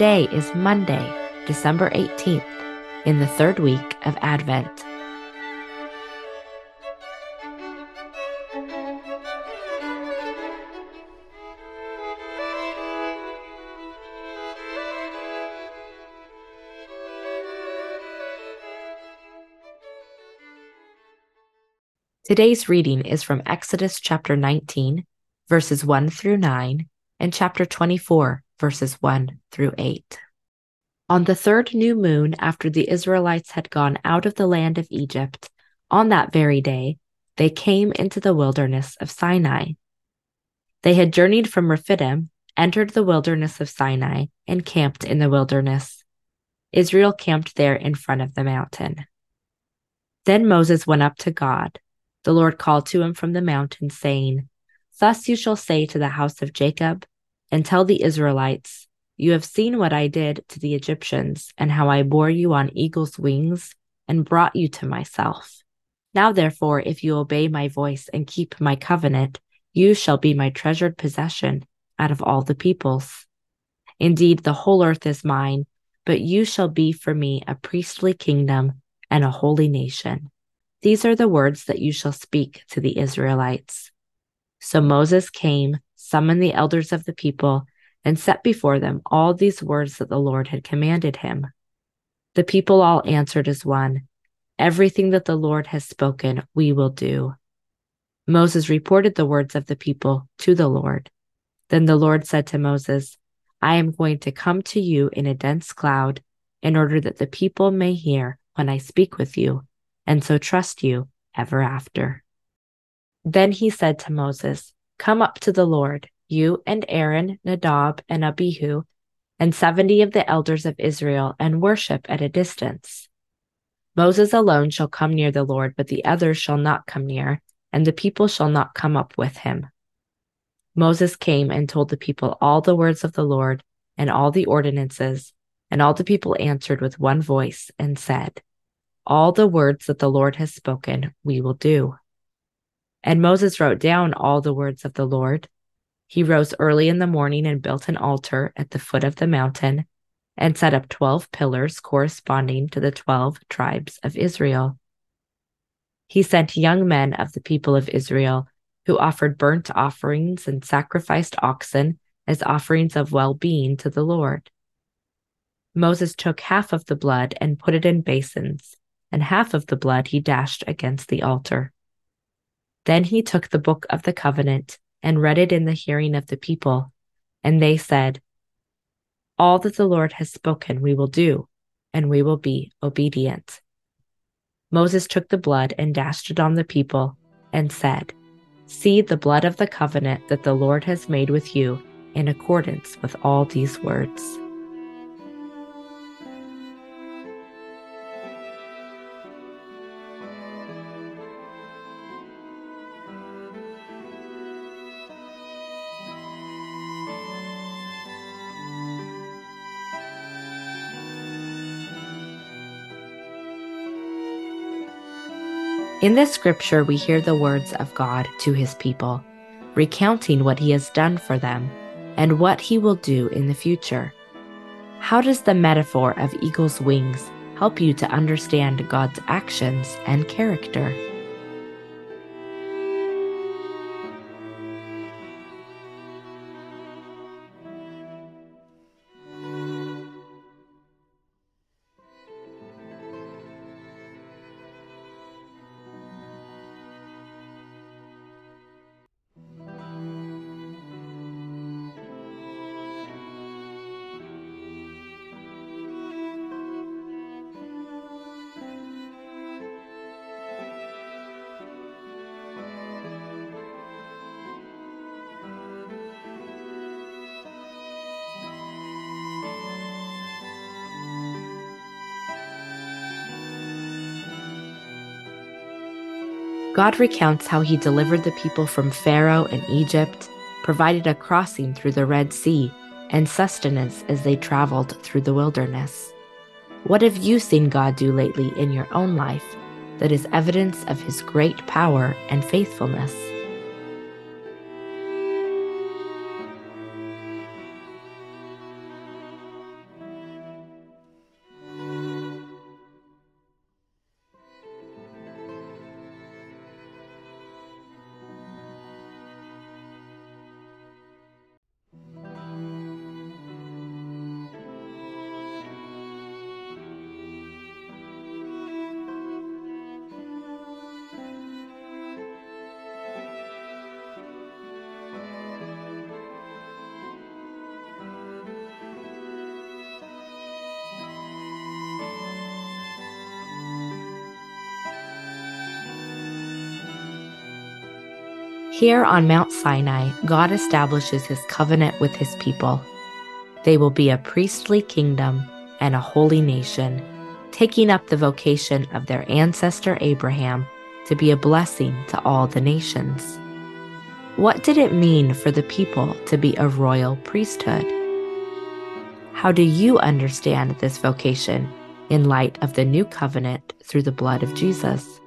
Today is Monday, December 18th, in the third week of Advent. Today's reading is from Exodus chapter 19, verses 1 through 9, and chapter 24, verses 1 through 8. On the third new moon after the Israelites had gone out of the land of Egypt, on that very day, they came into the wilderness of Sinai. They had journeyed from Rephidim, entered the wilderness of Sinai, and camped in the wilderness. Israel camped there in front of the mountain. Then Moses went up to God the Lord called to him from the mountain, saying, Thus you shall say to the house of Jacob, and tell the Israelites, You have seen what I did to the Egyptians, and how I bore you on eagle's wings, and brought you to myself. Now, therefore, if you obey my voice and keep my covenant, you shall be my treasured possession out of all the peoples. Indeed, the whole earth is mine, but you shall be for me a priestly kingdom and a holy nation. These are the words that you shall speak to the Israelites. So Moses came, summoned the elders of the people, and set before them all these words that the Lord had commanded him. The people all answered as one Everything that the Lord has spoken, we will do. Moses reported the words of the people to the Lord. Then the Lord said to Moses, I am going to come to you in a dense cloud, in order that the people may hear when I speak with you and so trust you ever after. Then he said to Moses, Come up to the Lord, you and Aaron, Nadab, and Abihu, and seventy of the elders of Israel, and worship at a distance. Moses alone shall come near the Lord, but the others shall not come near, and the people shall not come up with him. Moses came and told the people all the words of the Lord and all the ordinances, and all the people answered with one voice and said, all the words that the Lord has spoken, we will do. And Moses wrote down all the words of the Lord. He rose early in the morning and built an altar at the foot of the mountain and set up 12 pillars corresponding to the 12 tribes of Israel. He sent young men of the people of Israel who offered burnt offerings and sacrificed oxen as offerings of well being to the Lord. Moses took half of the blood and put it in basins and half of the blood he dashed against the altar. Then he took the book of the covenant and read it in the hearing of the people, and they said, All that the Lord has spoken we will do, and we will be obedient. Moses took the blood and dashed it on the people, and said, See the blood of the covenant that the Lord has made with you in accordance with all these words. In this scripture, we hear the words of God to his people, recounting what he has done for them and what he will do in the future. How does the metaphor of eagle's wings help you to understand God's actions and character? God recounts how he delivered the people from Pharaoh and Egypt, provided a crossing through the Red Sea, and sustenance as they traveled through the wilderness. What have you seen God do lately in your own life that is evidence of his great power and faithfulness? Here on Mount Sinai, God establishes his covenant with his people. They will be a priestly kingdom and a holy nation, taking up the vocation of their ancestor Abraham to be a blessing to all the nations. What did it mean for the people to be a royal priesthood? How do you understand this vocation in light of the new covenant through the blood of Jesus?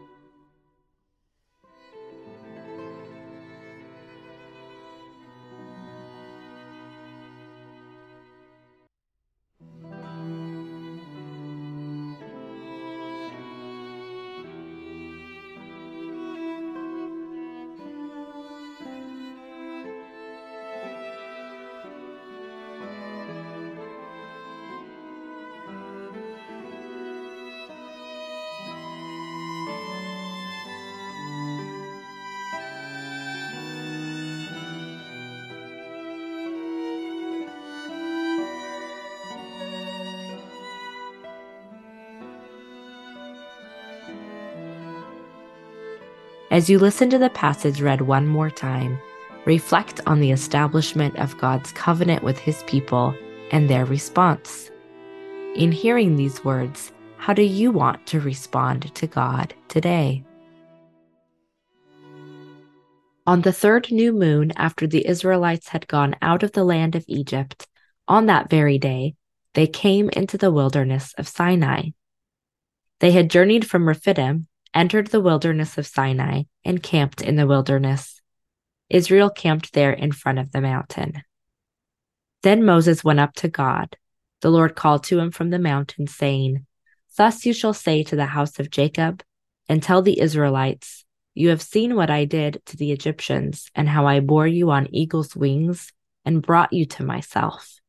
As you listen to the passage read one more time, reflect on the establishment of God's covenant with his people and their response. In hearing these words, how do you want to respond to God today? On the third new moon after the Israelites had gone out of the land of Egypt, on that very day, they came into the wilderness of Sinai. They had journeyed from Rephidim entered the wilderness of Sinai, and camped in the wilderness. Israel camped there in front of the mountain. Then Moses went up to God. The Lord called to him from the mountain, saying, Thus you shall say to the house of Jacob, and tell the Israelites, You have seen what I did to the Egyptians, and how I bore you on eagle's wings, and brought you to myself.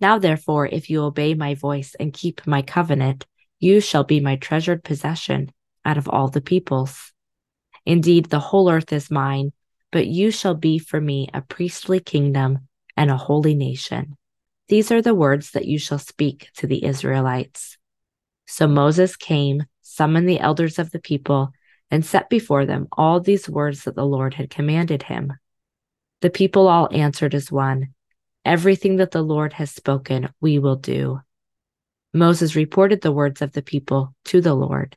Now, therefore, if you obey my voice and keep my covenant, you shall be my treasured possession out of all the peoples. Indeed, the whole earth is mine, but you shall be for me a priestly kingdom and a holy nation. These are the words that you shall speak to the Israelites. So Moses came, summoned the elders of the people, and set before them all these words that the Lord had commanded him. The people all answered as one Everything that the Lord has spoken, we will do. Moses reported the words of the people to the Lord.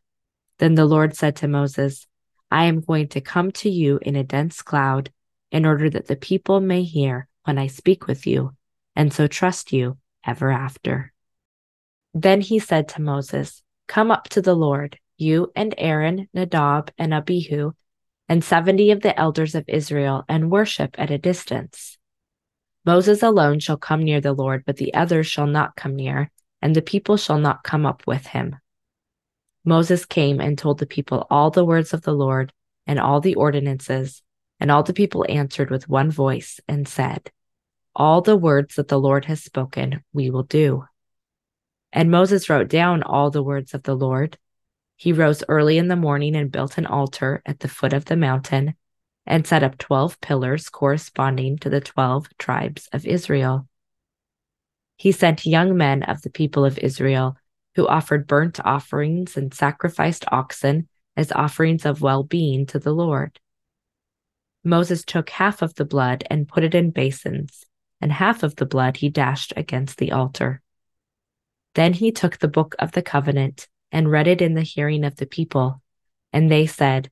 Then the Lord said to Moses, I am going to come to you in a dense cloud in order that the people may hear when I speak with you, and so trust you ever after. Then he said to Moses, Come up to the Lord, you and Aaron, Nadab, and Abihu, and seventy of the elders of Israel, and worship at a distance. Moses alone shall come near the Lord, but the others shall not come near, and the people shall not come up with him. Moses came and told the people all the words of the Lord and all the ordinances, and all the people answered with one voice and said, All the words that the Lord has spoken, we will do. And Moses wrote down all the words of the Lord. He rose early in the morning and built an altar at the foot of the mountain and set up 12 pillars corresponding to the 12 tribes of Israel. He sent young men of the people of Israel who offered burnt offerings and sacrificed oxen as offerings of well being to the Lord. Moses took half of the blood and put it in basins, and half of the blood he dashed against the altar. Then he took the book of the covenant and read it in the hearing of the people, and they said,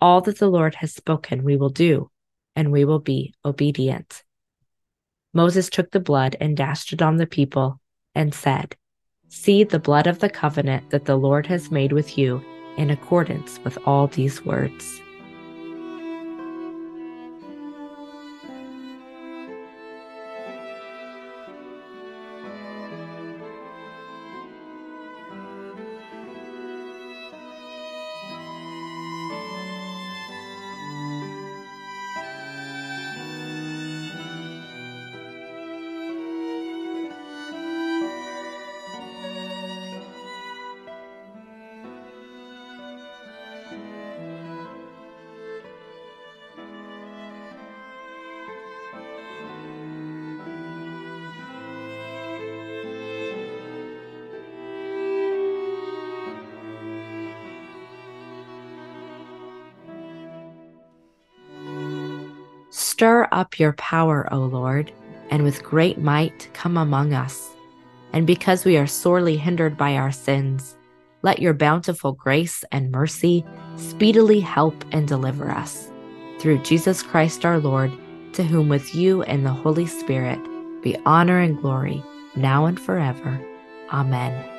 All that the Lord has spoken we will do, and we will be obedient. Moses took the blood and dashed it on the people, and said, See the blood of the covenant that the Lord has made with you in accordance with all these words. Stir up your power, O Lord, and with great might come among us. And because we are sorely hindered by our sins, let your bountiful grace and mercy speedily help and deliver us. Through Jesus Christ our Lord, to whom with you and the Holy Spirit be honor and glory, now and forever. Amen.